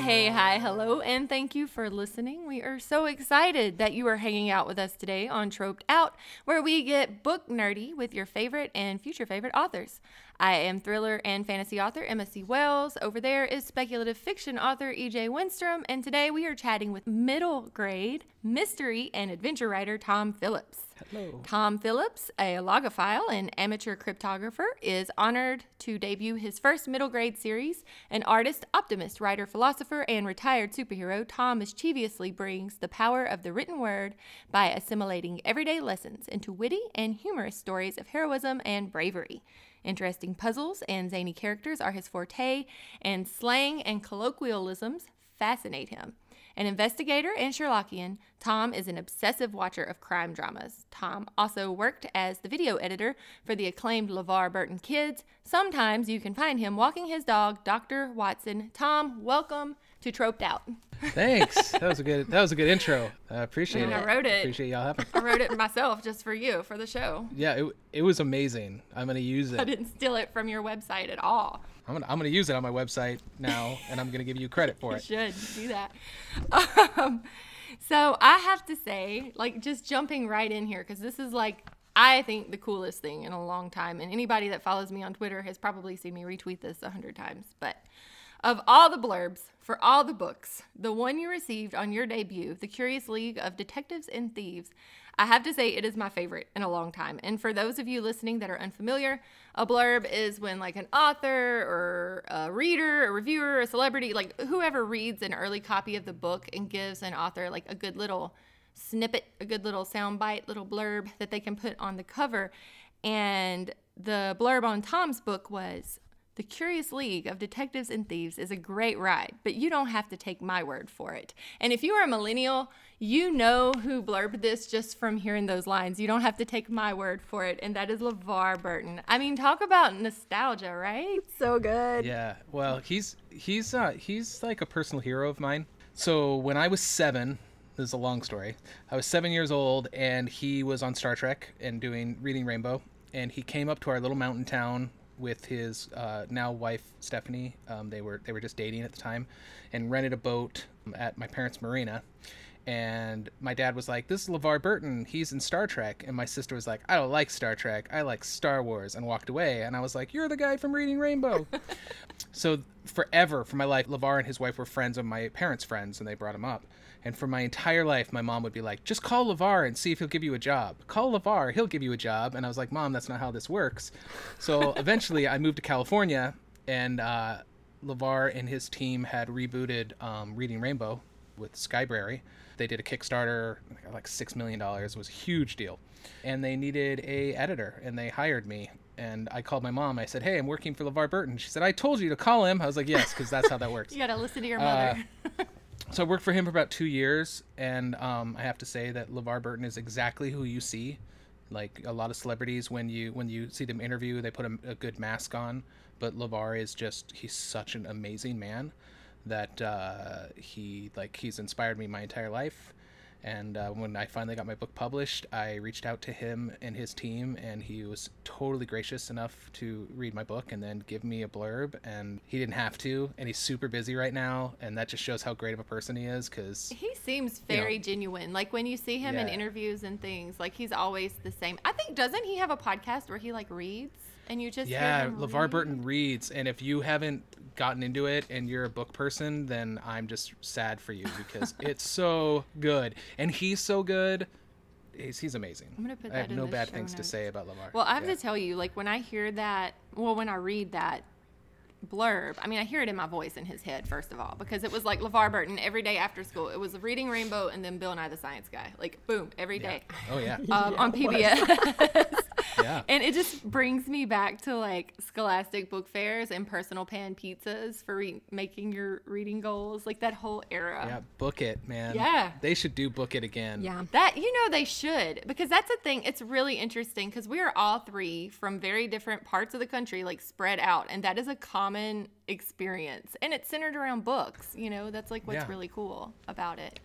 Hey, hi, hello, and thank you for listening. We are so excited that you are hanging out with us today on Troped Out, where we get book nerdy with your favorite and future favorite authors. I am thriller and fantasy author Emma C. Wells. Over there is speculative fiction author EJ Wenstrom, and today we are chatting with middle grade mystery and adventure writer Tom Phillips. Hello. Tom Phillips, a logophile and amateur cryptographer, is honored to debut his first middle grade series. An artist, optimist, writer, philosopher, and retired superhero, Tom mischievously brings the power of the written word by assimilating everyday lessons into witty and humorous stories of heroism and bravery. Interesting puzzles and zany characters are his forte, and slang and colloquialisms fascinate him. An investigator and Sherlockian, Tom is an obsessive watcher of crime dramas. Tom also worked as the video editor for the acclaimed LeVar Burton Kids. Sometimes you can find him walking his dog, Dr. Watson. Tom, welcome to Troped Out. Thanks. That was a good. That was a good intro. I appreciate And it. I wrote it. Appreciate y'all having. I wrote it myself just for you for the show. Yeah, it, it was amazing. I'm gonna use it. I didn't steal it from your website at all. I'm gonna I'm gonna use it on my website now, and I'm gonna give you credit for it. You should do that. Um, so I have to say, like, just jumping right in here, because this is like, I think the coolest thing in a long time. And anybody that follows me on Twitter has probably seen me retweet this a hundred times. But of all the blurbs for all the books, the one you received on your debut, The Curious League of Detectives and Thieves, I have to say it is my favorite in a long time. And for those of you listening that are unfamiliar, a blurb is when like an author or a reader, a reviewer, a celebrity, like whoever reads an early copy of the book and gives an author like a good little snippet, a good little soundbite, little blurb that they can put on the cover. And the blurb on Tom's book was The Curious League of Detectives and Thieves is a great ride, but you don't have to take my word for it. And if you are a millennial, you know who blurbed this just from hearing those lines. You don't have to take my word for it, and that is LeVar Burton. I mean, talk about nostalgia, right? So good. Yeah. Well, he's he's uh he's like a personal hero of mine. So when I was seven, this is a long story. I was seven years old, and he was on Star Trek and doing Reading Rainbow, and he came up to our little mountain town with his uh, now wife Stephanie. Um, they were they were just dating at the time, and rented a boat at my parents' marina. And my dad was like, "This is LeVar Burton. He's in Star Trek." And my sister was like, "I don't like Star Trek. I like Star Wars," and walked away. And I was like, "You're the guy from Reading Rainbow." so forever for my life, LeVar and his wife were friends of my parents' friends, and they brought him up. And for my entire life, my mom would be like, "Just call LeVar and see if he'll give you a job. Call LeVar, he'll give you a job." And I was like, "Mom, that's not how this works." So eventually, I moved to California, and uh, LeVar and his team had rebooted um, Reading Rainbow with Skybrary. They did a Kickstarter, like six million dollars, was a huge deal, and they needed a editor, and they hired me. And I called my mom. I said, "Hey, I'm working for LeVar Burton." She said, "I told you to call him." I was like, "Yes," because that's how that works. You got to listen to your Uh, mother. So I worked for him for about two years, and um, I have to say that LeVar Burton is exactly who you see. Like a lot of celebrities, when you when you see them interview, they put a, a good mask on, but LeVar is just he's such an amazing man that uh, he like he's inspired me my entire life. And uh, when I finally got my book published, I reached out to him and his team, and he was totally gracious enough to read my book and then give me a blurb. And he didn't have to, and he's super busy right now, and that just shows how great of a person he is. Because He seems you know. very genuine. Like when you see him in interviews and things, like he's always the same. I think doesn't he have a podcast where he like reads and you just hear yeah, LeVar read? Burton reads, and if you haven't gotten into it and you're a book person, then I'm just sad for you because it's so good, and he's so good. He's, he's amazing. I'm gonna put I have in no the bad show things to say about LeVar. Well, I have Yeah. to tell you, like when I hear that, well, when I read that blurb, I mean, I hear it in my voice in his head first of all because it was like LeVar Burton every day after school. It was reading Rainbow and then Bill Nye the Science Guy, like boom every day. Oh yeah, Um, on PBS. Yeah. And it just brings me back to like scholastic book fairs and personal pan pizzas for re- making your reading goals, like that whole era. Yeah, book it, man. Yeah. They should do book it again. Yeah, that you know they should because that's a thing. It's really interesting because we are all three from very different parts of the country, like spread out, and that is a common experience, and it's centered around books. You know, that's like what's Yeah. really cool about it.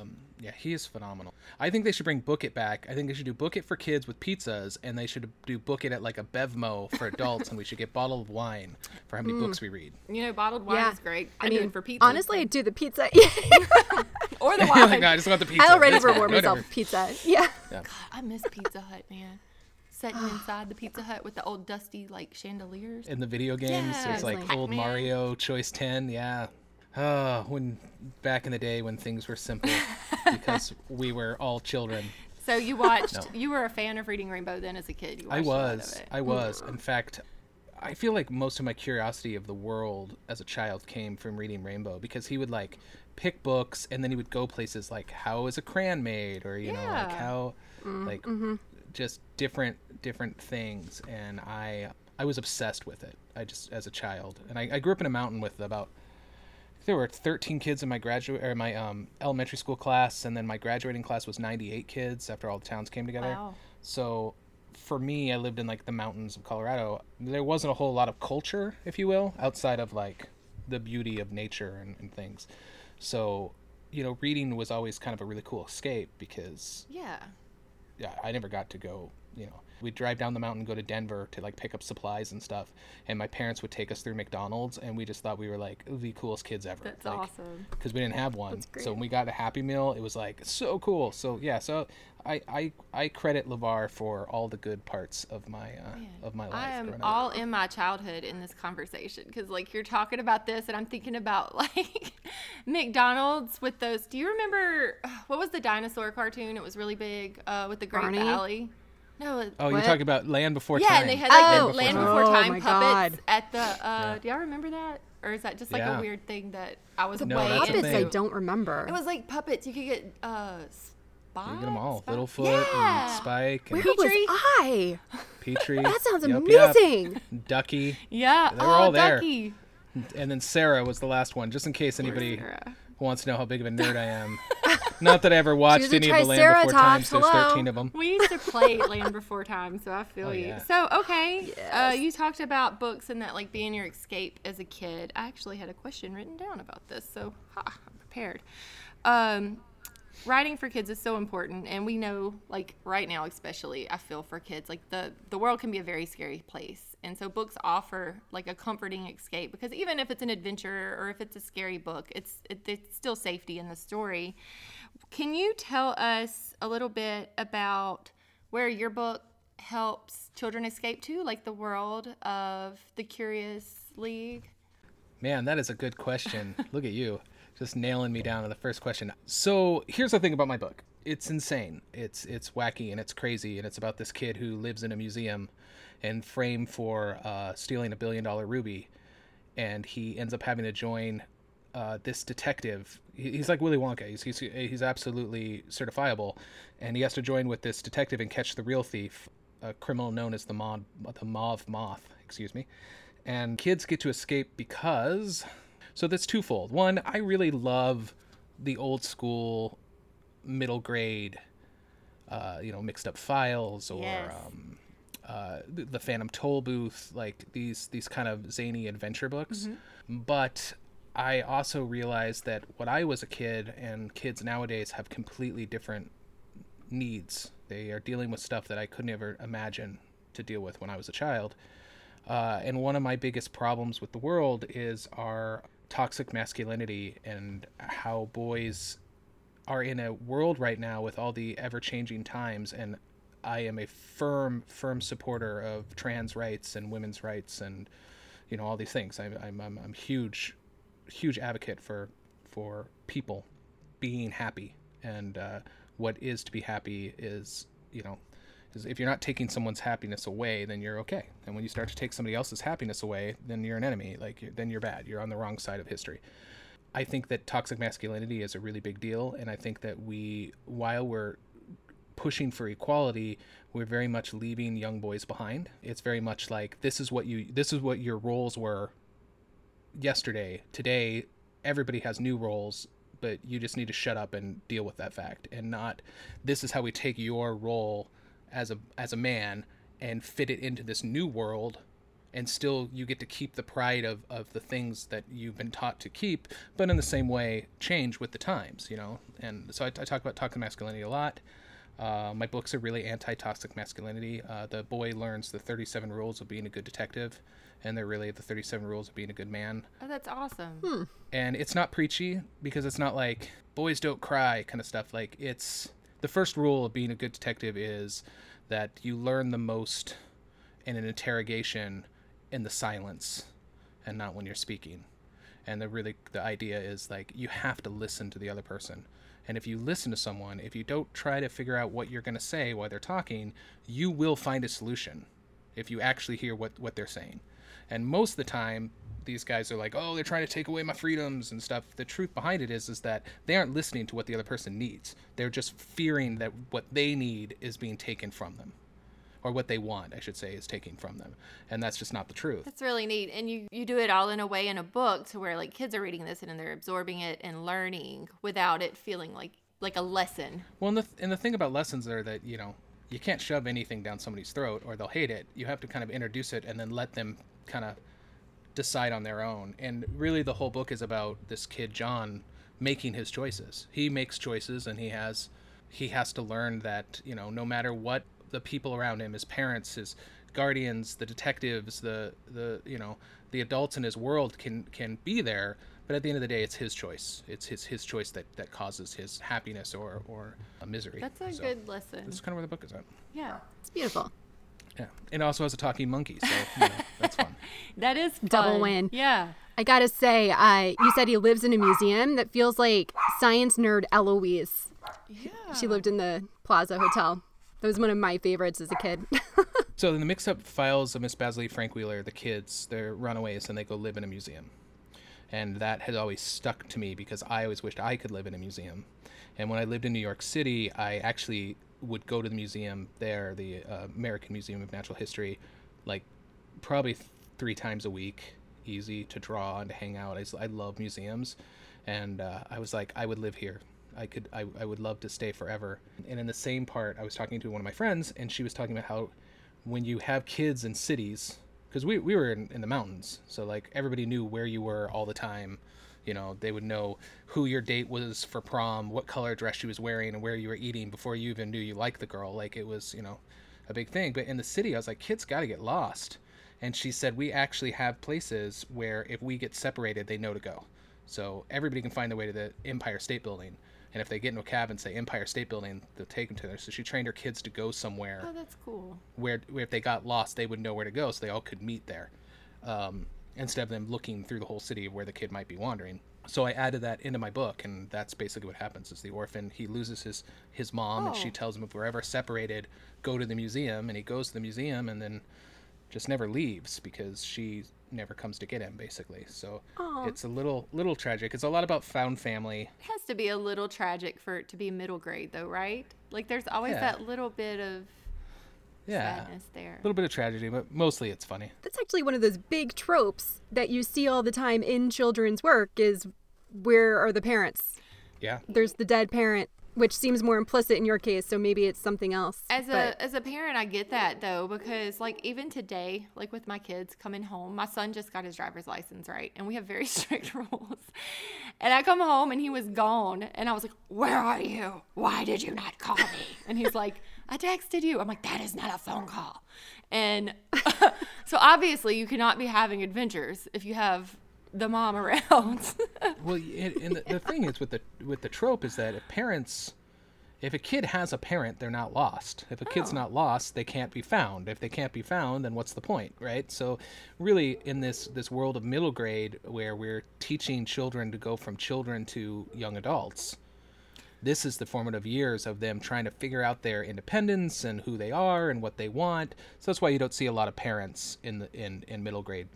Um, yeah, he is phenomenal. I think they should bring Book It back. I think they should do Book It for kids with pizzas, and they should do Book It at like a Bevmo for adults, and we should get bottled wine for how many books we read. You know, bottled wine Yeah. is great. I, I do mean, for pizza. honestly, I do the pizza. or the You're like, wine. "No, I just want the pizza. I already That's fine, reward whatever." myself pizza. Yeah. God, I miss Pizza Hut, man. Sitting inside the Pizza Hut with the old dusty like chandeliers. In the video games, Yeah, there's like Pac-Man. old Mario Choice 10. Yeah. Oh, when back in the day when things were simple because we were all children. So you watched. No. You were a fan of Reading Rainbow then as a kid. You I watched a lot was. of it. I was. In fact, I feel like most of my curiosity of the world as a child came from reading Rainbow because he would like pick books and then he would go places like how is a crayon made or you know like Yeah. how mm, like mm-hmm. just different different things and I I was obsessed with it. I just as a child and I, I grew up in a mountain with about there were 13 kids in my graduate or my um, elementary school class and then my graduating class was 98 kids after all the towns came together Wow. so for me i lived in like the mountains of colorado there wasn't a whole lot of culture if you will outside of like the beauty of nature and, and things so you know reading was always kind of a really cool escape because Yeah. yeah, I never got to go, you know. We'd drive down the mountain, go to Denver to like pick up supplies and stuff, and my parents would take us through McDonald's, and we just thought we were like the coolest kids ever. That's like, awesome. Because we didn't have one, That's great. so when we got a Happy Meal, it was like so cool. So yeah, so I I, I credit LeVar for all the good parts of my uh, of my life. I am growing up. all in my childhood in this conversation because, like, you're talking about this, and I'm thinking about like McDonald's with those. Do you remember what was the dinosaur cartoon? It was really big uh, with the Great Barney? Valley. No. it- Oh, you're talking about Land Before yeah, Time. Yeah, and they had like Oh, the Land Time. Before Oh Time my puppets God. at the. Uh, Yeah. Do y'all remember that, or is that just like Yeah. a weird thing that I was No, way that's a into? Puppets I don't remember. It was like puppets. You could get uh, Spike. you get them all, Spike? Littlefoot yeah. and Spike and Where was Petrie? I? Petrie. That sounds Yup, yup. amazing. Ducky, Yeah. They were oh, all there. Ducky. and then Cera was the last one, just in case anybody Cera. wants to know how big of a nerd I am. Not that I ever watched any of the Land Before Triceratops, Times. There's hello. 13 of them. We used to play Land Before Time, so I feel Oh, you. yeah. So okay, uh, you talked about books and that like being your escape as a kid. I actually had a question written down about this, so ha, I'm prepared. Um, writing for kids is so important, and we know like right now, especially, I feel for kids like the the world can be a very scary place, and so books offer like a comforting escape because even if it's an adventure or if it's a scary book, it's it, it's still safety in the story. Can you tell us a little bit about where your book helps children escape to, like the world of the Curious League? Man, that is a good question. Look at you, just nailing me down on the first question. So here's the thing about my book. It's insane. It's it's wacky and it's crazy and it's about this kid who lives in a museum and framed for uh, stealing a billion dollar ruby, and he ends up having to join uh, this detective. He's like Willy Wonka. He's, he's he's absolutely certifiable, and he has to join with this detective and catch the real thief, a criminal known as the Mauve the Mauve Moth. Excuse me. And kids get to escape because, so that's twofold. One, I really love the old school, middle grade, uh, you know, mixed up files or. Yes. Um, uh, the the Phantom Toll Booth, like these these kind of zany adventure books. But I also realized that when I was a kid and kids nowadays have completely different needs. They are dealing with stuff that I couldn't ever imagine to deal with when I was a child. Uh, and one of my biggest problems with the world is our toxic masculinity and how boys are in a world right now with all the ever changing times. And I am a firm, firm supporter of trans rights and women's rights and, you know, all these things. I'm, I'm, I'm, I'm huge, huge advocate for, for people being happy. And uh, what is to be happy is, you know, is if you're not taking someone's happiness away, then you're okay. And when you start to take somebody else's happiness away, then you're an enemy. Like you're, then you're bad. You're on the wrong side of history. I think that toxic masculinity is a really big deal, and I think that we, while we're pushing for equality, we're very much leaving young boys behind. It's very much like this is what you, this is what your roles were yesterday. Today, everybody has new roles, but you just need to shut up and deal with that fact, and not this is how we take your role as a as a man and fit it into this new world and still you get to keep the pride of, of the things that you've been taught to keep but in the same way change with the times you know and so i, I talk about toxic masculinity a lot uh, my books are really anti-toxic masculinity. Uh, the boy learns the 37 rules of being a good detective and they're really the 37 rules of being a good man. Oh, that's awesome. and it's not preachy because it's not like boys don't cry kind of stuff. Like it's the first rule of being a good detective is that you learn the most in an interrogation in the silence and not when you're speaking. And the really the idea is like you have to listen to the other person and if you listen to someone if you don't try to figure out what you're going to say while they're talking you will find a solution if you actually hear what what they're saying. And most of the time these guys are like oh they're trying to take away my freedoms and stuff. The truth behind it is is that they aren't listening to what the other person needs. They're just fearing that what they need is being taken from them or what they want i should say is taking from them and that's just not the truth That's really neat. And you, you do it all in a way in a book to where like kids are reading this and they're absorbing it and learning without it feeling like like a lesson. Well, and the, and the thing about lessons are that, you know, you can't shove anything down somebody's throat or they'll hate it. You have to kind of introduce it and then let them kind of decide on their own. And really, the whole book is about this kid, John, making his choices. He makes choices and he has he has to learn that, you know, no matter what the people around him, his parents, his guardians, the detectives, the the you know, the adults in his world can can be there, but at the end of the day it's his choice. It's his his choice that that causes his happiness or or a misery. That's a So, good lesson. That's kind of where the book is at. Yeah. It's beautiful. Yeah, and it also has a talking monkey, so you know, that's fun. That is Double fun. win. Yeah. I gotta say, I you said he lives in a museum that feels like science nerd Eloise. Yeah. She lived in the Plaza Hotel. That was one of my favorites as a kid. So in the mix-up files of Miss Basley Frank Wheeler, the kids they're runaways and they go live in a museum, and that has always stuck to me because I always wished I could live in a museum. And when I lived in New York City, I actually would go to the museum there, the uh, American Museum of Natural History, like probably th- three times a week, easy to draw and to hang out. I love museums, and uh, I was like, I would live here. I could, I, I would love to stay forever. And in the same part, I was talking to one of my friends, and she was talking about how when you have kids in cities, because we, we were in, in the mountains, so like everybody knew where you were all the time. You know, they would know who your date was for prom, what color dress she was wearing, and where you were eating before you even knew you liked the girl. Like it was, you know, a big thing. But in the city, I was like, kids got to get lost. And she said, we actually have places where if we get separated, they know to go. So everybody can find their way to the Empire State Building. And if they get into a cab and say Empire State Building, they'll take them to there. So she trained her kids to go somewhere Oh, that's cool. where, where if they got lost, they would know where to go, so they all could meet there, um, instead of them looking through the whole city of where the kid might be wandering. So I added that into my book, and that's basically what happens: is the orphan he loses his his mom, and she Oh. tells him if we're ever separated, go to the museum, and he goes to the museum, and then just never leaves because she never comes to get him, basically. So Aw. it's a little little tragic. It's a lot about found family. It has to be a little tragic for it to be middle grade, though, right? Like, there's always Yeah. that little bit of Yeah, sadness there. a little bit of tragedy, but mostly it's funny. That's actually one of those big tropes that you see all the time in children's work is where are the parents? Yeah. There's the dead parent, which seems more implicit in your case, so maybe it's something else. As but- a as a parent, I get that though because like even today, like with my kids coming home, my son just got his driver's license, right? And we have very strict rules. And I come home and he was gone, and I was like, "Where are you? Why did you not call me?" And he's like, "I texted you." I'm like, "That is not a phone call." And so obviously, you cannot be having adventures if you have the mom around. Well, it, and the, the thing is with the with the trope is that if parents, if a kid has a parent, they're not lost. If a kid's Oh. not lost, they can't be found. If they can't be found, then what's the point, right? So, really, in this this world of middle grade where we're teaching children to go from children to young adults, this is the formative years of them trying to figure out their independence and who they are and what they want. So that's why you don't see a lot of parents in the in in middle grade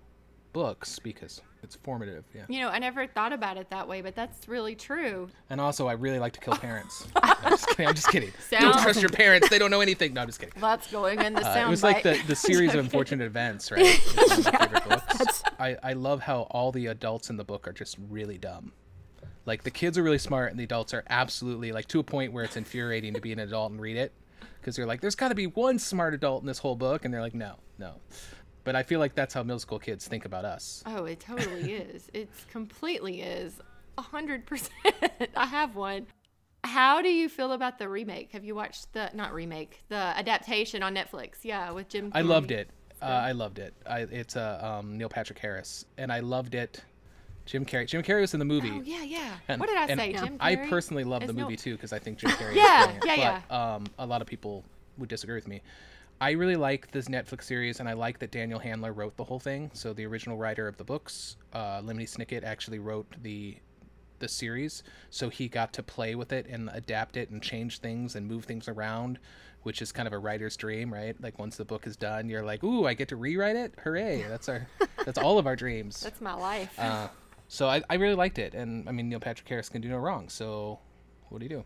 books because it's formative. Yeah. you know, I never thought about it that way, but that's really true. And also, I really like to kill parents. I'm just kidding. I'm just kidding. Don't trust your parents. They don't know anything. No, I'm just kidding. That's going in the Uh, sound it was like the, the series of unfortunate events, right? It's one of my favorite books. I, I love how all the adults in the book are just really dumb. Like the kids are really smart and the adults are absolutely like to a point where it's infuriating to be an adult and read it because they're like, there's got to be one smart adult in this whole book, and they're like, no, no. But I feel like that's how middle school kids think about us. Oh, it totally is. It completely is. A hundred percent. I have one. How do you feel about the remake? Have you watched the not remake, the adaptation on Netflix? Yeah, with Jim. I loved it. Uh, I loved it. I, it's uh, um, Neil Patrick Harris, and I loved it. Jim Carrey. Jim Carrey was in the movie. Oh yeah, yeah. And- what did I say? Jim I personally love the movie too because I think Jim Carrey. Yeah, is brilliant, yeah, but, Um, a lot of people would disagree with me. I really like this Netflix series, and I like that Daniel Handler wrote the whole thing. So the original writer of the books, uh, Lemony Snicket, actually wrote the the series, so he got to play with it and adapt it and change things and move things around, which is kind of a writer's dream, right? Like once the book is done, you're like, "Ooh, I get to rewrite it! Hooray!" That's our that's all of our dreams. That's my life. Uh, so I, I really liked it, and I mean Neil Patrick Harris can do no wrong. So what do you do?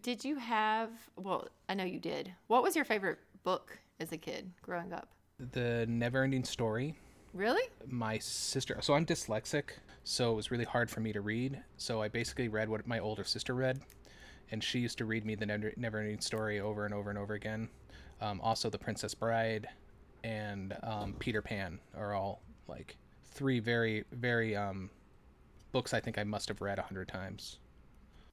did you have? Well, I know you did. What was your favorite book as a kid growing up? The Neverending Story. Really? My sister. So I'm dyslexic, so it was really hard for me to read. So I basically read what my older sister read, and she used to read me the Never Neverending Story over and over and over again. Um, also, The Princess Bride and um, Peter Pan are all like three very very um, books I think I must have read a hundred times.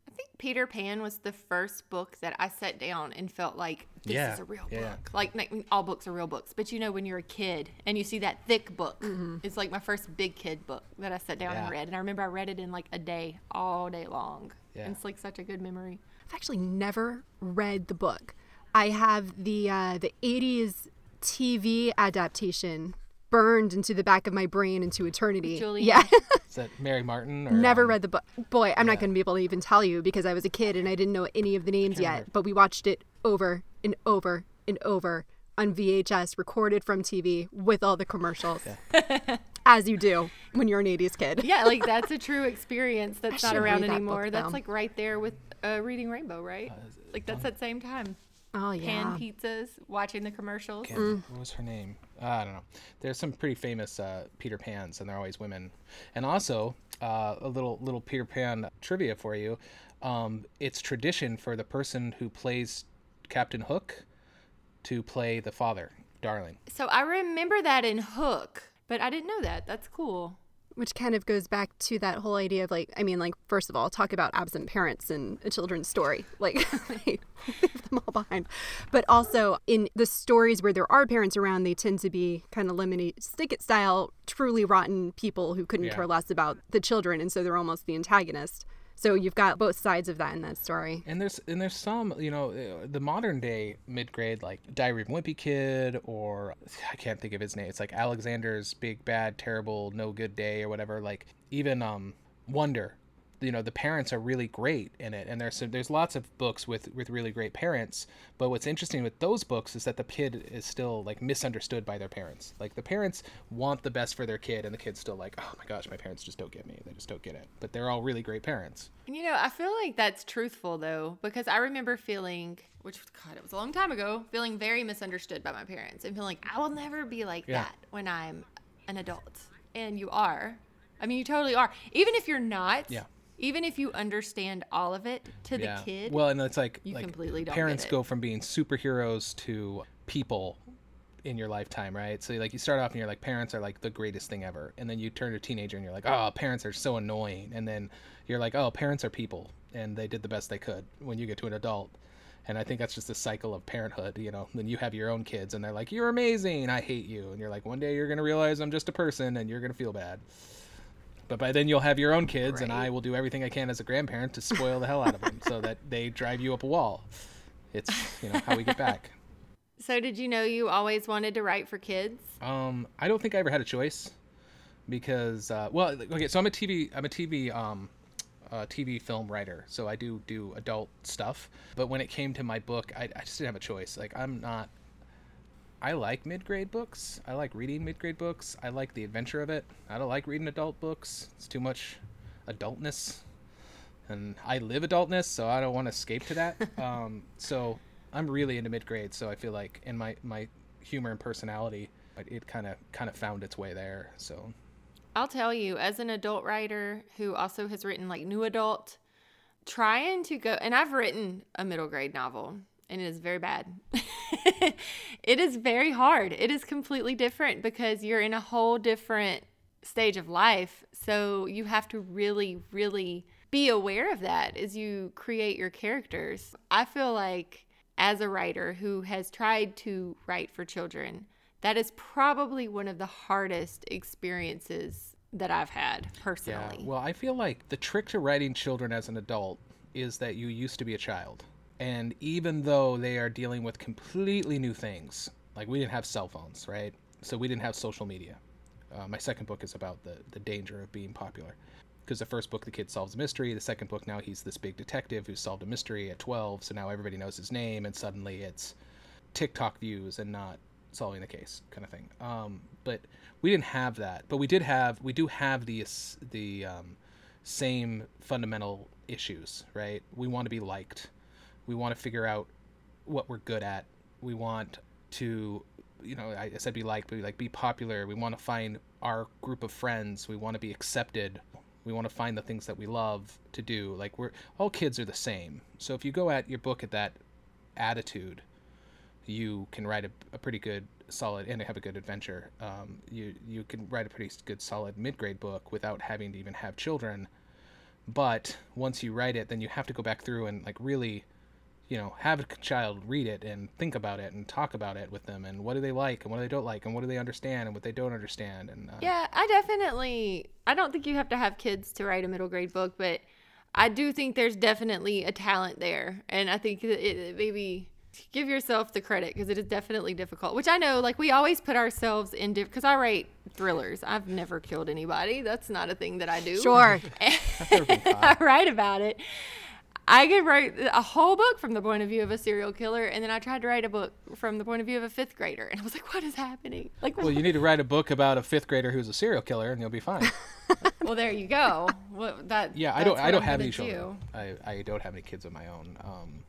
I think Peter Pan was the first book that I sat down and felt like this Yeah, is a real yeah. book. Like I mean, all books are real books, but you know when you're a kid and you see that thick book, it's like my first big kid book that I sat down and read. And I remember I read it in like a day, all day long. Yeah. And it's like such a good memory. I've actually never read the book. I have the uh, the 80s TV adaptation burned into the back of my brain into eternity. Julie Yeah. Is that Mary Martin? Or, Never um, read the book. Boy, I'm not going to be able to even tell you because I was a kid and I didn't know any of the names yet. remember. But we watched it over and over and over on VHS, recorded from TV with all the commercials, as you do when you're an 80s kid. Yeah, like that's a true experience that's not around that anymore. book, that's like right there with uh, Reading Rainbow, right? like that's at same time. Oh yeah. Pan pizzas, watching the commercials. Can't- What was her name? Uh, I don't know. There's some pretty famous uh, Peter Pans, and they're always women. And also, uh, a little little Peter Pan trivia for you. Um, it's tradition for the person who plays Captain Hook to play the father, Darling. So I remember that in Hook, but I didn't know that. That's cool. Which kind of goes back to that whole idea of like, I mean, like, first of all, talk about absent parents in a children's story. Like, leave them all behind. But also in the stories where there are parents around, they tend to be kind of Lemony Snicket style, truly rotten people who couldn't Yeah. care less about the children. And so they're almost the antagonist. So you've got both sides of that in that story. And there's and there's some you know uh, the modern day mid grade like Diary of Wimpy Kid or I can't think of his name. It's like Alexander's Big Bad Terrible No Good Day or whatever. Like even um Wonder, you know the parents are really great in it, and there's there's lots of books with with really great parents. But what's interesting with those books is that the kid is still like misunderstood by their parents. Like the parents want the best for their kid, and the kid's still like, oh my gosh, my parents just don't get me. They just don't get it. But they're all really great parents. And you know, I feel like that's truthful though, because I remember feeling, which God, it was a long time ago, feeling very misunderstood by my parents and feeling like I will never be like Yeah. that when I'm an adult. And you are. I mean, you totally are. Even if you're not. Yeah. Even if you understand all of it to the kid. Well, and it's like you like completely don't parents go from being superheroes to people in your lifetime, right? So like you start off and you're like parents are like the greatest thing ever, and then you turn to a teenager and you're like, oh, parents are so annoying, and then you're like, oh, parents are people, and they did the best they could. When you get to an adult. And I think that's just a cycle of parenthood, you know. Then you have your own kids, and they're like, "You're amazing, I hate you," and you're like, "One day you're gonna realize I'm just a person, and you're gonna feel bad." But by then you'll have your own kids, and I will do everything I can as a grandparent to spoil the hell out of them, so that they drive you up a wall. It's you know how we get back. so did you know you always wanted to write for kids? Um, I don't think I ever had a choice because uh, well, okay, so I'm a TV I'm a TV um, uh, TV film writer, so I do do adult stuff. But when it came to my book, I, I just didn't have a choice. Like I'm not. I like mid grade books. I like reading mid grade books. I like the adventure of it. I don't like reading adult books. It's too much adultness, and I live adultness, so I don't want to escape to that. um, so I'm really into mid grade. So I feel like in my my humor and personality, it kind of kind of found its way there. So I'll tell you, as an adult writer who also has written like new adult, trying to go, and I've written a middle grade novel, and it is very bad. it is very hard. It is completely different because you're in a whole different stage of life. So you have to really, really be aware of that as you create your characters. I feel like as a writer who has tried to write for children, that is probably one of the hardest experiences that I've had personally. Yeah. Well, I feel like the trick to writing children as an adult is that you used to be a child. And even though they are dealing with completely new things, like we didn't have cell phones, right? So we didn't have social media. Uh, my second book is about the, the danger of being popular. Because the first book, the kid solves a mystery. The second book, now he's this big detective who solved a mystery at 12. So now everybody knows his name, and suddenly it's TikTok views and not solving the case kind of thing. Um, but we didn't have that. But we did have, we do have the, the um, same fundamental issues, right? We want to be liked. We want to figure out what we're good at. We want to you know, I said be liked, but like be popular. We want to find our group of friends. We want to be accepted. We want to find the things that we love to do. Like we're all kids are the same. So if you go at your book at that attitude, you can write a, a pretty good solid and have a good adventure. Um, you you can write a pretty good solid mid grade book without having to even have children. But once you write it, then you have to go back through and like really you know, have a child read it and think about it and talk about it with them and what do they like and what do they don't like and what do they understand and what they don't understand and uh, yeah, I definitely I don't think you have to have kids to write a middle grade book, but I do think there's definitely a talent there, and I think it, it maybe give yourself the credit because it is definitely difficult. Which I know, like we always put ourselves in because I write thrillers. I've never killed anybody. That's not a thing that I do. Sure, I write about it. I could write a whole book from the point of view of a serial killer, and then I tried to write a book from the point of view of a fifth grader, and I was like, "What is happening?" Like, well, you need to write a book about a fifth grader who's a serial killer, and you'll be fine. well, there you go. Well, that yeah, I don't, I don't have any children. I, I don't have any kids of my own. Um,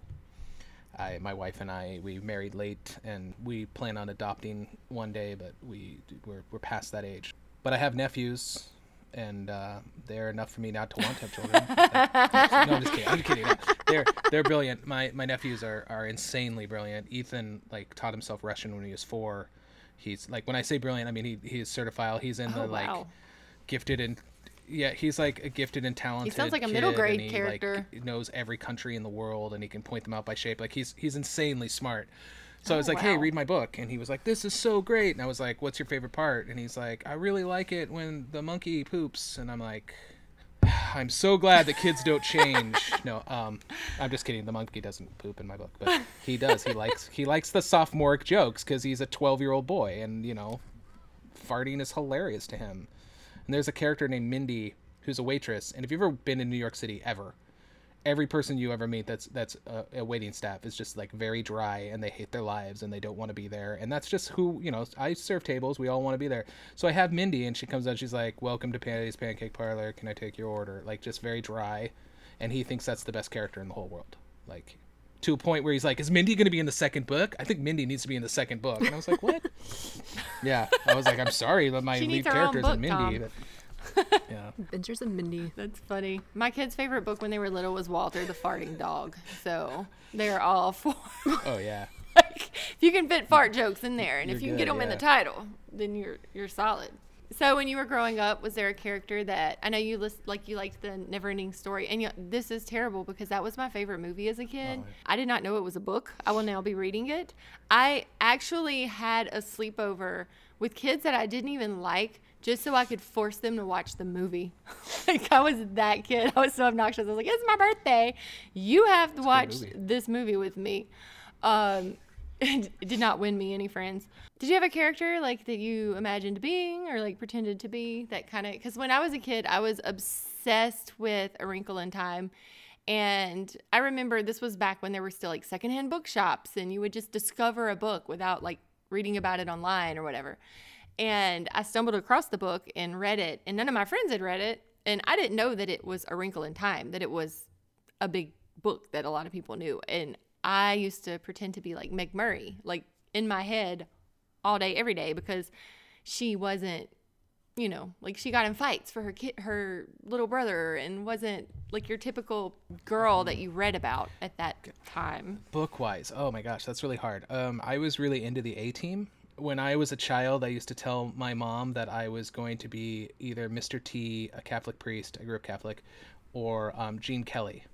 I, my wife and I, we married late, and we plan on adopting one day, but we we're, we're past that age. But I have nephews and uh, they're enough for me not to want to have children. no, I'm just kidding. I'm just kidding. No, they're they're brilliant. My my nephews are are insanely brilliant. Ethan like taught himself Russian when he was four. He's like when I say brilliant, I mean he he's certified. He's in the oh, like wow. gifted and yeah, he's like a gifted and talented. He sounds like a middle grade he, character. Like, knows every country in the world and he can point them out by shape. Like he's he's insanely smart. So oh, I was like, wow. "Hey, read my book," and he was like, "This is so great." And I was like, "What's your favorite part?" And he's like, "I really like it when the monkey poops." And I'm like, "I'm so glad that kids don't change." no, um, I'm just kidding. The monkey doesn't poop in my book, but he does. He likes he likes the sophomoric jokes because he's a 12 year old boy, and you know, farting is hilarious to him. And there's a character named Mindy who's a waitress, and if you've ever been in New York City ever, every person you ever meet that's that's a, a, waiting staff is just like very dry and they hate their lives and they don't want to be there. And that's just who you know i serve tables. We all want to be there. So i have mindy and she comes out she's like welcome to patty's pancake parlor. Can i take your order? Like just very dry. And he thinks that's the best character in the whole world. Like to a point where he's like is mindy going to be in the second book? I think mindy needs to be in the second book. And i was like what? Yeah. I was like i'm sorry but my lead character is mindy but yeah. Adventures of Mindy. That's funny. My kid's favorite book when they were little was Walter the Farting Dog. So they're all for. Oh yeah. like, if you can fit fart jokes in there, and you're if you can get them yeah. in the title, then you're you're solid. So when you were growing up, was there a character that I know you list like you liked the Neverending Story, and you, this is terrible because that was my favorite movie as a kid. Oh, yeah. I did not know it was a book. I will now be reading it. I actually had a sleepover with kids that I didn't even like just so I could force them to watch the movie. like I was that kid. I was so obnoxious. I was like, "It's my birthday. You have to watch movie. this movie with me." Um, it did not win me any friends. Did you have a character like that you imagined being or like pretended to be that kind of? Because when I was a kid, I was obsessed with A Wrinkle in Time. And I remember this was back when there were still like secondhand bookshops, and you would just discover a book without like reading about it online or whatever. And I stumbled across the book and read it, and none of my friends had read it. And I didn't know that it was A Wrinkle in Time, that it was a big book that a lot of people knew. And I used to pretend to be like Meg Murray, like in my head all day, every day, because she wasn't, you know, like she got in fights for her kid, her little brother, and wasn't like your typical girl that you read about at that time? Book wise, oh my gosh, that's really hard. Um, I was really into the A Team. When I was a child, I used to tell my mom that I was going to be either Mr. T, a Catholic priest, I grew up Catholic, or um, Gene Kelly.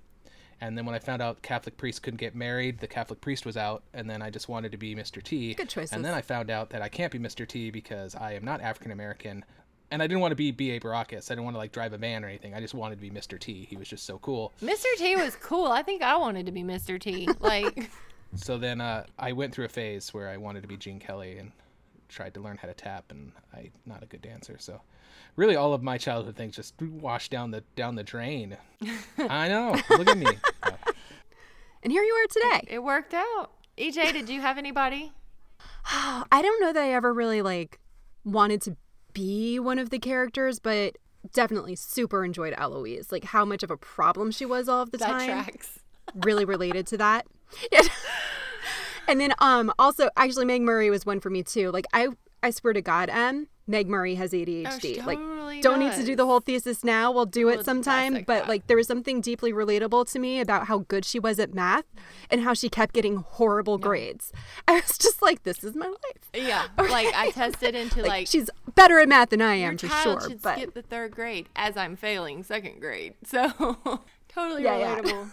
And then when I found out Catholic priests couldn't get married, the Catholic priest was out, and then I just wanted to be Mr. T. Good choices. And then I found out that I can't be Mr. T because I am not African American. And I didn't want to be B.A. Baracus. I didn't want to like drive a van or anything. I just wanted to be Mr. T. He was just so cool. Mr. T was cool. I think I wanted to be Mr. T. Like, So then uh, I went through a phase where I wanted to be Gene Kelly and tried to learn how to tap, and I'm not a good dancer. So really, all of my childhood things just washed down the down the drain. I know. Look at me. And here you are today. it worked out. EJ, did you have anybody? I don't know that I ever really like wanted to be one of the characters, but definitely super enjoyed Eloise. Like how much of a problem she was all of the That time. tracks. Really related to that. Yeah. and then um also actually Meg Murray was one for me too. Like I I swear to God, M, Meg Murray has ADHD. Oh, like totally don't need to do the whole thesis now. We'll do it sometime. But that. like there was something deeply relatable to me about how good she was at math and how she kept getting horrible grades. I was just like, this is my life. Yeah. Like, I tested into, Like, like, she's better at math than I am for sure. should But skip the third grade as I'm failing second grade. So, totally Yeah, yeah.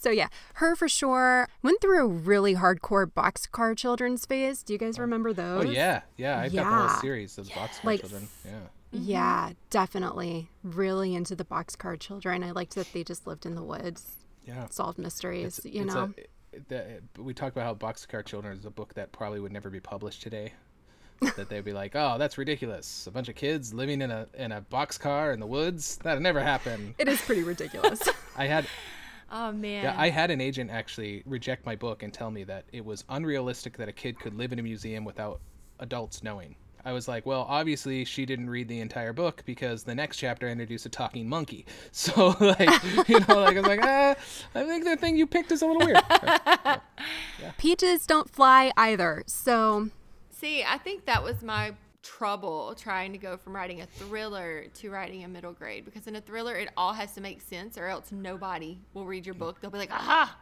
So yeah, her for sure went through a really hardcore boxcar children's phase. Do you guys oh. remember oh, those? oh yeah, yeah. I've got the whole Yeah. series of the Boxcar Like- Children. Yeah. Yeah, definitely. Really into the boxcar children. I liked that they just lived in the woods, Yeah. solved mysteries, you It's know. A, we talked about how Boxcar Children is a book that probably would never be published today. that they'd be like, "Oh, that's ridiculous! A bunch of kids living in a in a boxcar in the woods. That'd never happen." it is pretty ridiculous. I had Oh, man. yeah, I had an agent actually reject my book and tell me that it was unrealistic that a kid could live in a museum without adults knowing. I was like, well, obviously she didn't read the entire book because the next chapter introduced a talking monkey. So like, you know, like I was like, ah, I think the thing you picked is a little weird. Peaches don't fly either. So See, I think that was my trouble trying to go from writing a thriller to writing a middle grade because in a thriller it all has to make sense or else nobody will read your book. They'll be like, "Aha!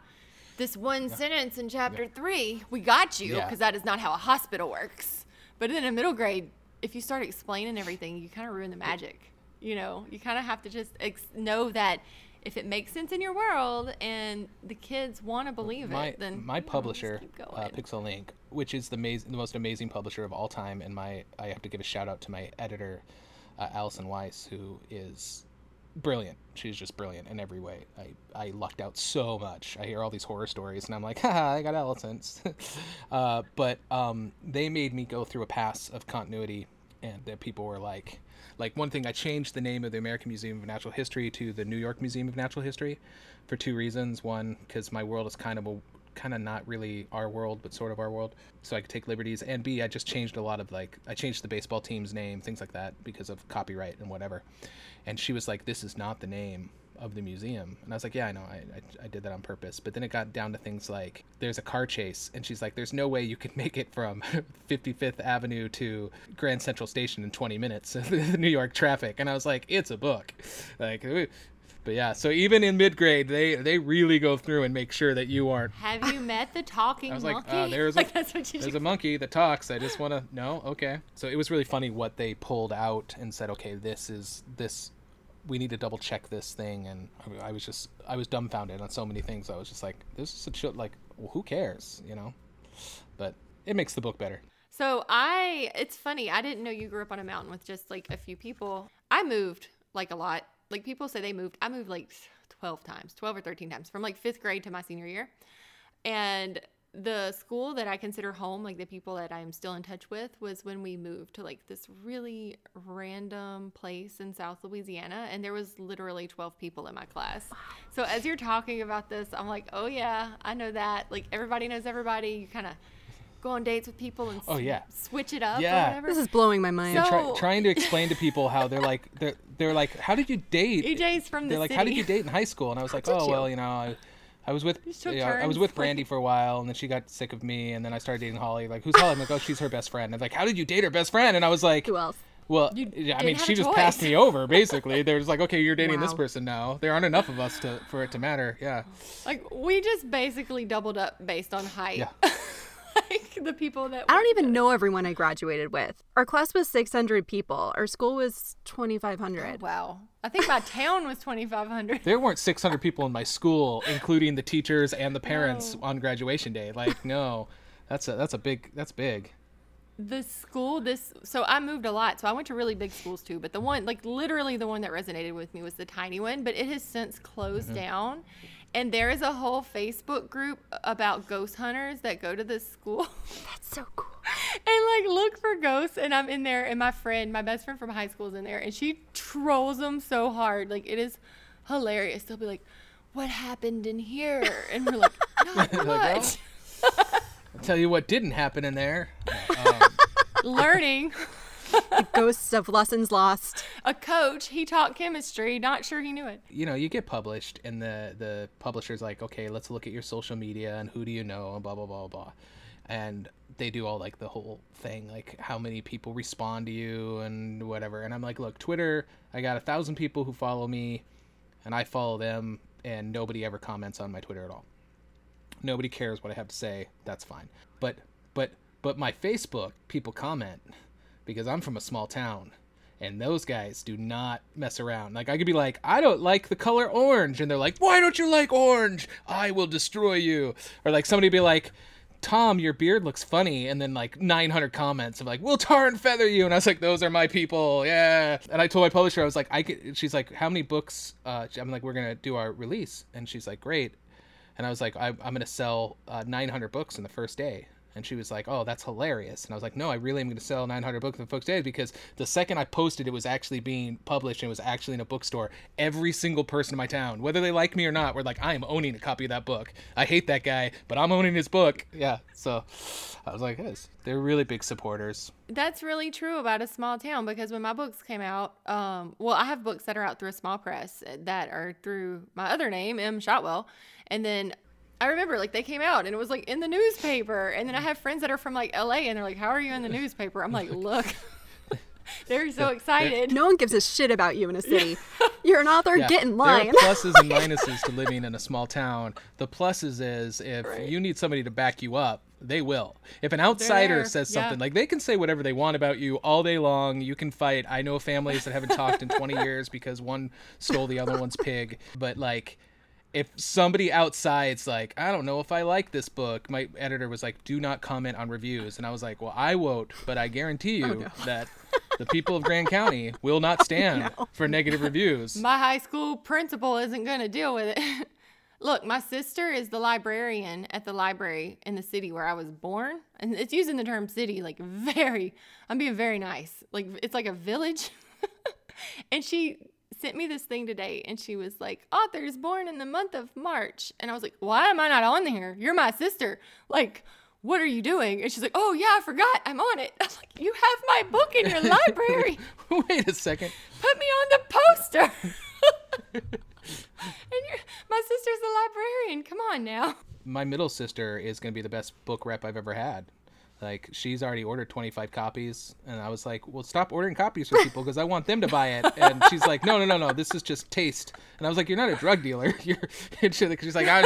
This one sentence in chapter 3, we got you" Yeah. because that is not how a hospital works. But in a middle grade, if you start explaining everything, you kind of ruin the magic. You know, you kind of have to just ex- know that if it makes sense in your world and the kids want to believe my it, then my you know, just publisher, uh. Pixel+Ink, which is the, maz- the most amazing publisher of all time, and my I have to give a shout out to my editor, uh, Alison Weiss, who is brilliant. She's just brilliant in every way. I I lucked out so much. I hear all these horror stories, and I'm like, haha, I got Alison's. uh, but um, they made me go through a pass of continuity, and that people were like. Like one thing, I changed the name of the American Museum of Natural History to the New York Museum of Natural History, for two reasons. One, because my world is kind of a kind of not really our world, but sort of our world, so I could take liberties. And B, I just changed a lot of like I changed the baseball team's name, things like that, because of copyright and whatever. And she was like, "This is not the name of the museum," and I was like, "Yeah, I know, I, I, I did that on purpose." But then it got down to things like there's a car chase, and she's like, "There's no way you could make it from 55th Avenue to Grand Central Station in 20 minutes, New York traffic." And I was like, "It's a book," like. But yeah, so even in mid grade, they they really go through and make sure that you aren't. Have you met the talking I was like, monkey? uh, there's like a, that's what you there's a monkey that talks. I just want to know. Okay, so it was really funny what they pulled out and said. Okay, this is this. We need to double check this thing, and I- I was just I was dumbfounded on so many things. I was just like, this is a chill. Like, well, who cares, you know? But it makes the book better. So I, it's funny. I didn't know you grew up on a mountain with just like a few people. I moved like a lot. Like people say they moved. I moved like twelve times, twelve or thirteen times, from like fifth grade to my senior year. And the school that I consider home, like the people that I'm still in touch with, was when we moved to like this really random place in South Louisiana. And there was literally 12 people in my class. So as you're talking about this, I'm like, oh yeah, I know that. Like everybody knows everybody. You kind of go on dates with people and Oh, s- yeah. switch it up Yeah. or whatever. this is blowing my mind. So- Try, trying to explain to people how they're like they're they're like, how did you date? EJ's from the they're like, city. how did you date in high school? And I was like, oh did well, you? you know, I, I was with took you know, I was with Brandy for a while, and then she got sick of me, and then I started dating Holly. Like, who's Holly? I'm like, oh, she's her best friend. And like, how did you date her best friend? And I was like, Who else? Well, You I mean, she just choice. passed me over. Basically, there's like, okay, you're dating this person now. There aren't enough of us to for it to matter. Yeah, Like we just basically doubled up based on height. Yeah. like the people that I don't even know everyone I graduated with. Our class was 600 people. Our school was 2,500. Wow. I think my town was 2,500. there weren't 600 people in my school, including the teachers and the parents on graduation day. Like, no, that's a that's a big that's big. The school, this, so I moved a lot. So I went to really big schools too. But the one, like literally the one that resonated with me was the tiny one. But it has since closed Mm-hmm. down. And there is a whole Facebook group about ghost hunters that go to this school. That's so cool. and like look for ghosts and i'm in there and my friend my best friend from high school is in there and she trolls them so hard like it is hilarious they'll be like what happened in here and we're like not Like, well, I'll tell you what didn't happen in there. Um, learning Ghosts of lessons lost. a coach he taught chemistry not sure he knew it you know, you get published, and the the publisher's like, okay, let's look at your social media and who do you know, and blah blah blah blah, and they do all like the whole thing, like how many people respond to you and whatever. And I'm like, look, Twitter, I got a thousand people who follow me, and I follow them, and nobody ever comments on my Twitter at all. Nobody cares what I have to say. That's fine. But but but my Facebook people comment because I'm from a small town and those guys do not mess around. Like I could be like, I don't like the color orange, and they're like, Why don't you like orange? I will destroy you. Or like somebody be like, Tom, your beard looks funny, and then like 900 comments of like, "We'll tar and feather you," and I was like, "Those are my people, yeah." And I told my publisher, I was like, "I could." She's like, "How many books?" Uh, I'm like, "We're gonna do our release," and she's like, "Great." And I was like, I, I'm going to sell uh, 900 books in the first day. And she was like, oh, that's hilarious. And I was like, no, I really am going to sell 900 books in the first day because the second I posted it was actually being published and it was actually in a bookstore, every single person in my town, whether they like me or not, were like, I am owning a copy of that book. I hate that guy, but I'm owning his book. Yeah. So I was like, yes, they're really big supporters. That's really true about a small town because when my books came out, um, well, I have books that are out through a small press that are through my other name, M. Shotwell. And then I remember like they came out and it was like in the newspaper. And then I have friends that are from like LA and they're like, How are you in the newspaper? I'm like, Look, they're so excited. No one gives a shit about you in a city. You're an author, Yeah, get in There are line. pluses and minuses to living in a small town. The pluses is if you need somebody to back you up, they will. If an outsider there, says yeah. something, like they can say whatever they want about you all day long. You can fight. I know families that haven't talked in 20 years because one stole the other one's pig. But like, if somebody outside's like, I don't know if I like this book, my editor was like, do not comment on reviews. And I was like, well, I won't, but I guarantee oh, you that the people of Grand County will not stand for negative reviews. my high school principal isn't going to deal with it. Look, my sister is the librarian at the library in the city where I was born. And it's using the term city like very, I'm being very nice. Like it's like a village. and she sent me this thing today and she was like, authors born in the month of March. And I was like, why am I not on here? You're my sister. Like, what are you doing? And she's like, oh, yeah, I forgot. I'm on it. I was like, you have my book in your library. Wait a second. Put me on the poster. and you're, my sister's a librarian. Come on now. my middle sister is going to be the best book rep I've ever had. Like she's already ordered 25 copies and I was like, "Well, stop ordering copies for people because I want them to buy it." And she's like, "No, no, no, no. This is just taste." And I was like, "You're not a drug dealer. You're." And she, like, she's like, I'm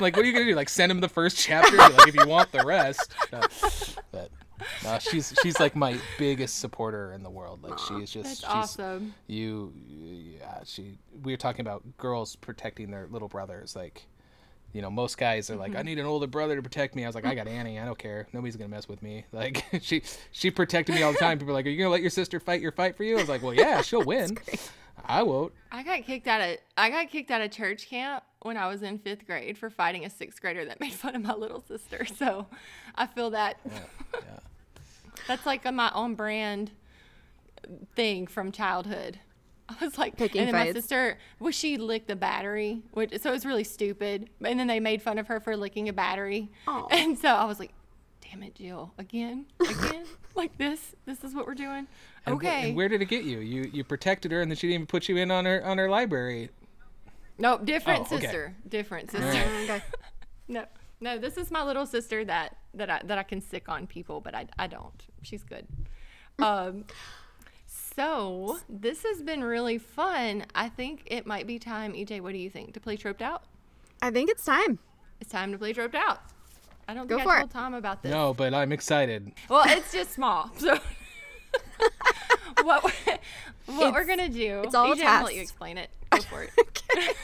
like, what are you gonna do? Like, send him the first chapter? Like, if you want the rest. No. But no, she's she's like my biggest supporter in the world. Like, she is just That's she's, awesome. you yeah she we were talking about girls protecting their little brothers like you know most guys are like i mm-hmm. need an older brother to protect me. I was like i got annie. I don't care. Nobody's gonna mess with me. Like she she protected me all the time. People are like are you gonna let your sister fight your fight for you? I was like well yeah she'll win. I won't. I got kicked out of I got kicked out of church camp when I was in fifth grade for fighting a sixth grader that made fun of my little sister. So I feel that. Yeah. That's like a, my own brand thing from childhood. I was like, Picking and then my sister, well, she licked the battery, which so it was really stupid. And then they made fun of her for licking a battery, Aw. and so I was like, "Damn it, Jill, again, again, like this. This is what we're doing." and, wh- okay, and where did it get you you you protected her and then she didn't even put you in on her on her library no, different Oh, okay. sister, different sister. Alright. Okay. No, no, this is my little sister that that I that I can sick on people, but I I don't. She's good. Um, So this has been really fun. I think it might be time. EJ, what do you think? To play Troped Out? I think it's time. It's time to play Troped Out. I don't Go think for I told it. Tom about this. No, but I'm excited. Well, it's just small. So what we're, what we're gonna do? it's all a EJ, I'm gonna let you explain it. Go for it.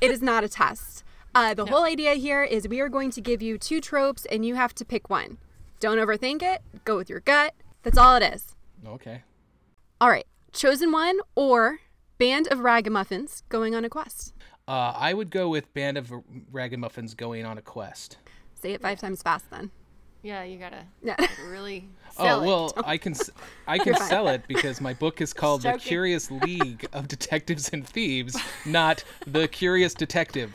It is not a test. Uh, the whole idea here is we are going to give you two tropes and you have to pick one. Don't overthink it. Go with your gut. That's all it is. Okay. All right. Chosen one or band of ragamuffins going on a quest. Uh, I would go with Band of Ragamuffins going on a quest. Say it five times fast then. Yeah, you gotta Yeah. really. Oh sell it. well, I can s- I can sell it because my book is called The Curious League of Detectives and Thieves, not The Curious Detective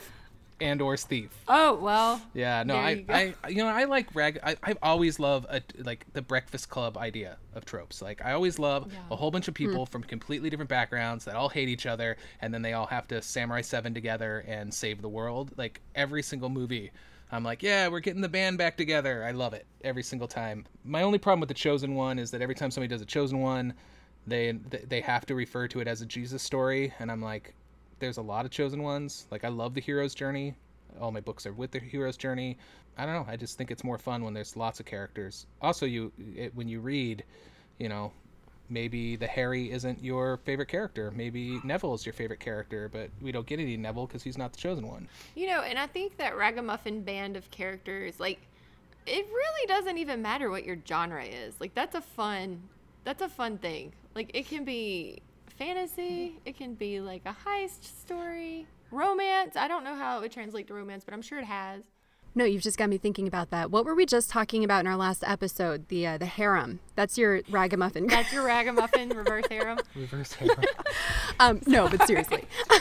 and or Thief. Oh well. Yeah, no, There I, you go. I, you know, I like rag. I, I've always loved a, like the Breakfast Club idea of tropes. Like, I always love a whole bunch of people hmm. from completely different backgrounds that all hate each other, and then they all have to samurai seven together and save the world. Like every single movie, I'm like, yeah, we're getting the band back together. I love it every single time. My only problem with the Chosen One is that every time somebody does a Chosen One, they they have to refer to it as a Jesus story, and I'm like, there's a lot of chosen ones. Like I love the hero's journey. All my books are with the hero's journey. I don't know. I just think it's more fun when there's lots of characters. Also, you it, when you read, you know, maybe the Harry isn't your favorite character. Maybe Neville is your favorite character, but we don't get any Neville because he's not the chosen one. You know, and I think that ragamuffin band of characters, like, it really doesn't even matter what your genre is. Like, that's a fun, that's a fun thing. Like, it can be fantasy, it can be like a heist story, romance. I don't know how it would translate to romance, but I'm sure it has. No, you've just got me thinking about that. What were we just talking about in our last episode? The uh, the harem. That's your ragamuffin. That's your ragamuffin reverse harem. Reverse harem. um, no, but seriously.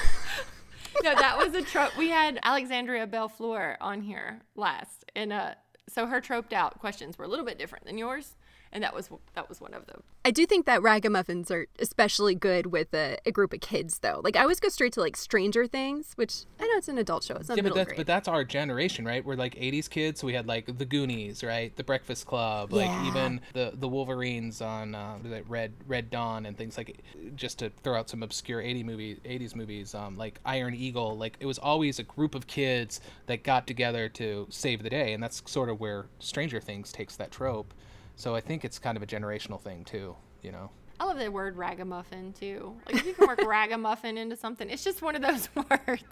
No, that was a trope. We had Alexandria Bellefleur on here last, and uh, so her troped out questions were a little bit different than yours, and that was that was one of them. I do think that ragamuffins are especially good with a, a group of kids, though. Like I always go straight to like Stranger Things, which I know it's an adult show. It's not yeah, but that's grade. but that's our generation, right? We're like '80s kids, so we had like the Goonies, right? The Breakfast Club, like Yeah. even the the Wolverines on uh, what is it, Red Red Dawn and things like. Just to throw out some obscure '80 movie '80s movies, um, like Iron Eagle, like it was always a group of kids that got together to save the day, and that's sort of where Stranger Things takes that trope. So I think it's kind of a generational thing too, you know. I love the word ragamuffin too. Like if you can work ragamuffin into something, it's just one of those words.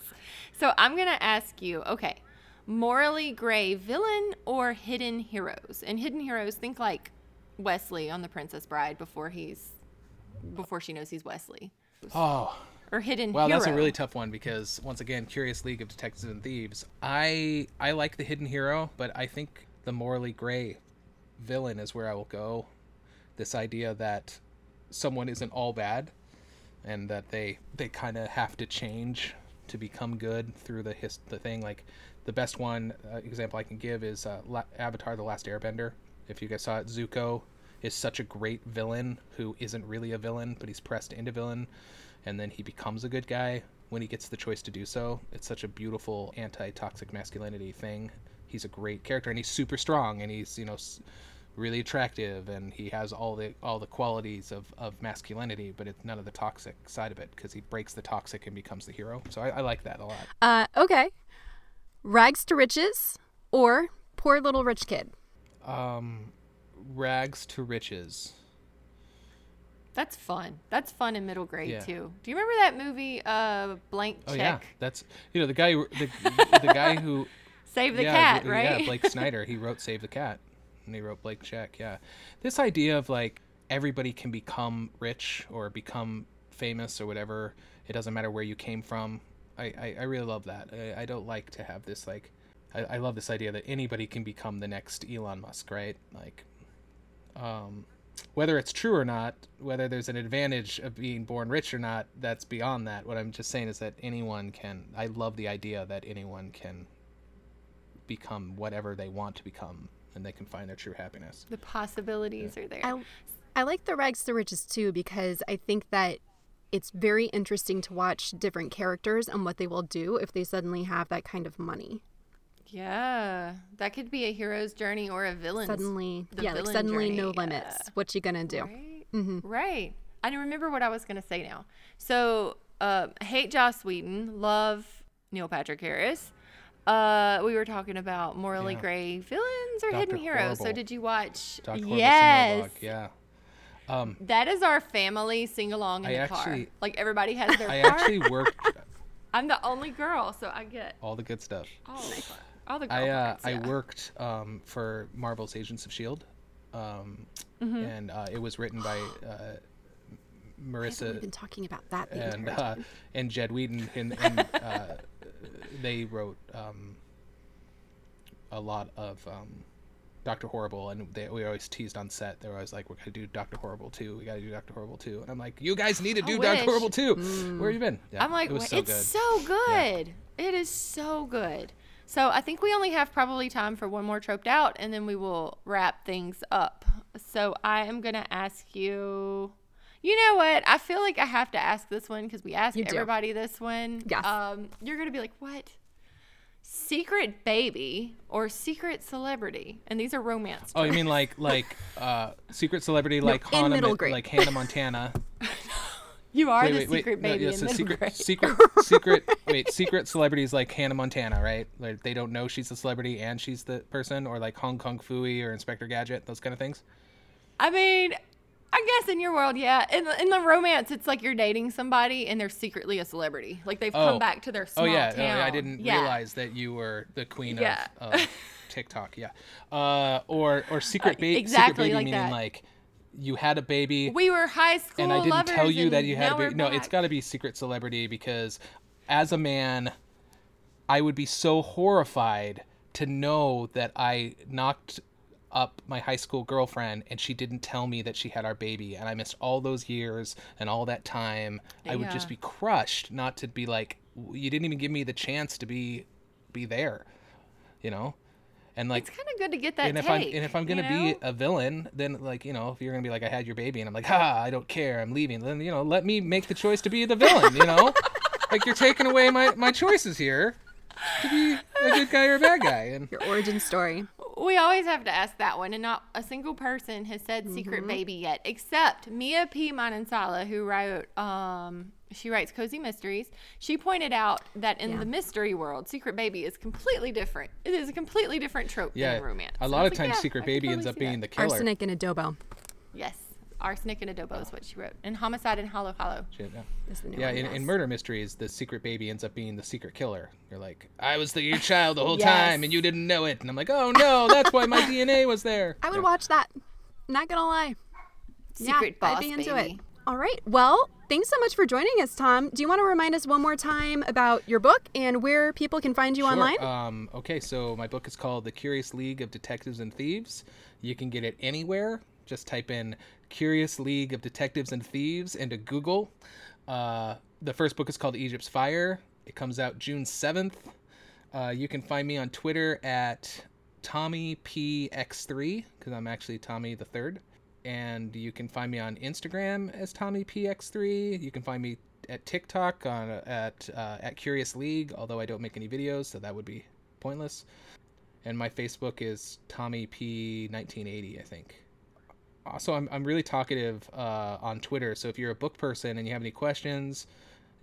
So I'm gonna ask you, okay, morally gray villain or hidden heroes? And hidden heroes, think like Wesley on The Princess Bride before he's before she knows he's Wesley. Oh, Or hidden Wow, hero. that's a really tough one because once again, Curious League of Detectives and Thieves. I I like the hidden hero, but I think the morally gray villain is where I will go. This idea that someone isn't all bad, and that they they kind of have to change to become good through the his the thing. Like the best one uh, example I can give is uh, La- Avatar: The Last Airbender. If you guys saw it, Zuko is such a great villain who isn't really a villain, but he's pressed into villain, and then he becomes a good guy when he gets the choice to do so. It's such a beautiful anti-toxic masculinity thing. He's a great character, and he's super strong, and he's you know really attractive, and he has all the all the qualities of, of masculinity, but it's none of the toxic side of it because he breaks the toxic and becomes the hero. So I, I like that a lot. uh, okay. Rags to riches or poor little rich kid. Um, rags to riches. That's fun. That's fun in middle grade Yeah. too. Do you remember that movie, uh, Blank Oh yeah, that's you know the guy the, the guy who Save the yeah, cat, yeah, right? Yeah, Blake Snyder. He wrote Save the Cat, and he wrote Blank Check. Yeah, this idea of like everybody can become rich or become famous or whatever. It doesn't matter where you came from. I I, I really love that. I, I don't like to have this like. I, I love this idea that anybody can become the next Elon Musk, right? Like, um, whether it's true or not, whether there's an advantage of being born rich or not, that's beyond that. What I'm just saying is that anyone can. I love the idea that anyone can become whatever they want to become and they can find their true happiness. the possibilities are there. I, I like the rags to riches too because I think that it's very interesting to watch different characters and what they will do if they suddenly have that kind of money. yeah, that could be a hero's journey or a villain's Suddenly, the yeah, like villain suddenly journey, no limits. yeah. What you gonna do? Right. Right. I don't remember what I was gonna say now. So, uh, hate Joss Whedon, love Neil Patrick Harris. Uh, we were talking about morally Yeah. gray villains or Dr. hidden heroes. So, did you watch? Dr. Yes, yeah. Um, that is our family sing along in I the actually- car. Like everybody has their I part. actually worked I'm the only girl, so I get all the good stuff. all, all the girl I uh, parts, I worked um, for Marvel's Agents of Shield, um, Mm-hmm. and uh, it was written by uh, We've been talking about that the and uh, and Jed Whedon, and, and uh, they wrote um, a lot of um, Doctor Horrible, and they we always teased on set. They were always like, "We're gonna do Doctor Horrible too. We gotta do Doctor Horrible too." And I'm like, "You guys need to do Doctor. Horrible too. Where have you been?" Yeah, I'm like, it so it's good. so good. It is so good. So I think we only have probably time for one more troped out, and then we will wrap things up. So I am gonna ask you. You know what? I feel like I have to ask this one because we asked You do. everybody this one. Yes. Um, you're gonna be like, what? Secret baby or secret celebrity? And these are romance. Oh, you mean like like uh, secret celebrity like in Hannah, middle grade. like Hannah Montana? you are wait, the wait, wait. secret No, baby yeah, in so middle secret, grade. secret, secret. Wait, secret celebrities like Hannah Montana, right? Like they don't know she's a celebrity and she's the person, or like Hong Kong Phooey or Inspector Gadget, those kind of things. I mean, I guess in your world, yeah. In the, in the romance, it's like you're dating somebody and they're secretly a celebrity. Like they've Oh. come back to their Oh small yeah, town. no, yeah, I didn't Yeah. realize that you were the queen Yeah. of, of TikTok. Yeah, uh, or or secret, Uh, ba- secret exactly baby like meaning that. like you had a baby. We were high school and I didn't tell you that you had a baby. No, it's got to be secret celebrity because as a man, I would be so horrified to know that I knocked up my high school girlfriend and she didn't tell me that she had our baby and I missed all those years and all that time. I would just be crushed not to be like you didn't even give me the chance to be be there. You know? And like It's kind of good to get that and if take. I'm and if I'm gonna you be a villain, then like you know, if you're gonna be like, I had your baby, and I'm like, ha, I don't care, I'm leaving. Then you know, let me make the choice to be the villain. You know, like you're taking away my my choices here to be a good guy or a bad guy. And Your origin story. We always have to ask that one, and not a single person has said secret Mm-hmm. baby yet, except Mia P. Manansala, who wrote, um, she writes cozy mysteries. She pointed out that in Yeah. the mystery world, secret baby is completely different. It is a completely different trope yeah, than romance. a lot of like, times, yeah, secret I can baby ends up being that. the killer. Arsenic and adobo Yes, arsenic and adobo is what she wrote, and homicide and halo-halo. Shit, yeah. is the new Yeah, one. in, yes. in murder mysteries, the secret baby ends up being the secret killer. You're like, I was the your child the whole Yes. time, and you didn't know it. And I'm like, oh no, that's why my DNA was there. I would Yeah. watch that. Not gonna lie. Secret yeah, boss I'd be into baby. it. All right. Well, thanks so much for joining us, Tom. Do you want to remind us one more time about your book and where people can find you Sure. online? Um, okay, so my book is called The Curious League of Detectives and Thieves. You can get it anywhere. Just type in Curious League of Detectives and Thieves into Google. Uh, the first book is called Egypt's Fire. It comes out June 7th. Uh, you can find me on Twitter at TommyPX3 because I'm actually Tommy the Third. And you can find me on Instagram as TommyPX3. You can find me at TikTok on at uh, at Curious League, although I don't make any videos, so that would be pointless. And my Facebook is Tommy P 1980, I think. Also, I'm I'm really talkative uh, on Twitter, so if you're a book person and you have any questions,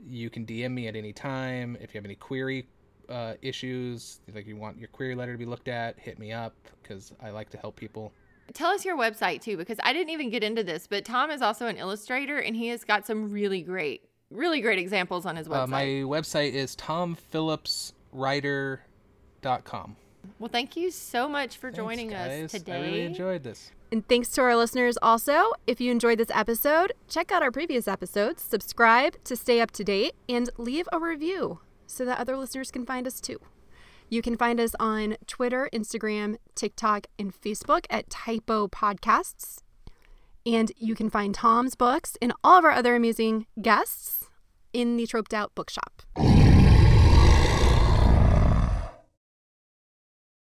you can DM me at any time. If you have any query uh, issues, like you want your query letter to be looked at, hit me up because I like to help people. Tell us your website too, because I didn't even get into this, but Tom is also an illustrator and he has got some really great, really great examples on his website. Uh, my website is tomphillipswriter.com. well, thank you so much for joining Thanks, us today. I really enjoyed this. And thanks to our listeners also. If you enjoyed this episode, check out our previous episodes, subscribe to stay up to date, and leave a review so that other listeners can find us too. You can find us on Twitter, Instagram, TikTok, and Facebook at Typo Podcasts. And you can find Tom's books and all of our other amazing guests in the Troped Out Bookshop.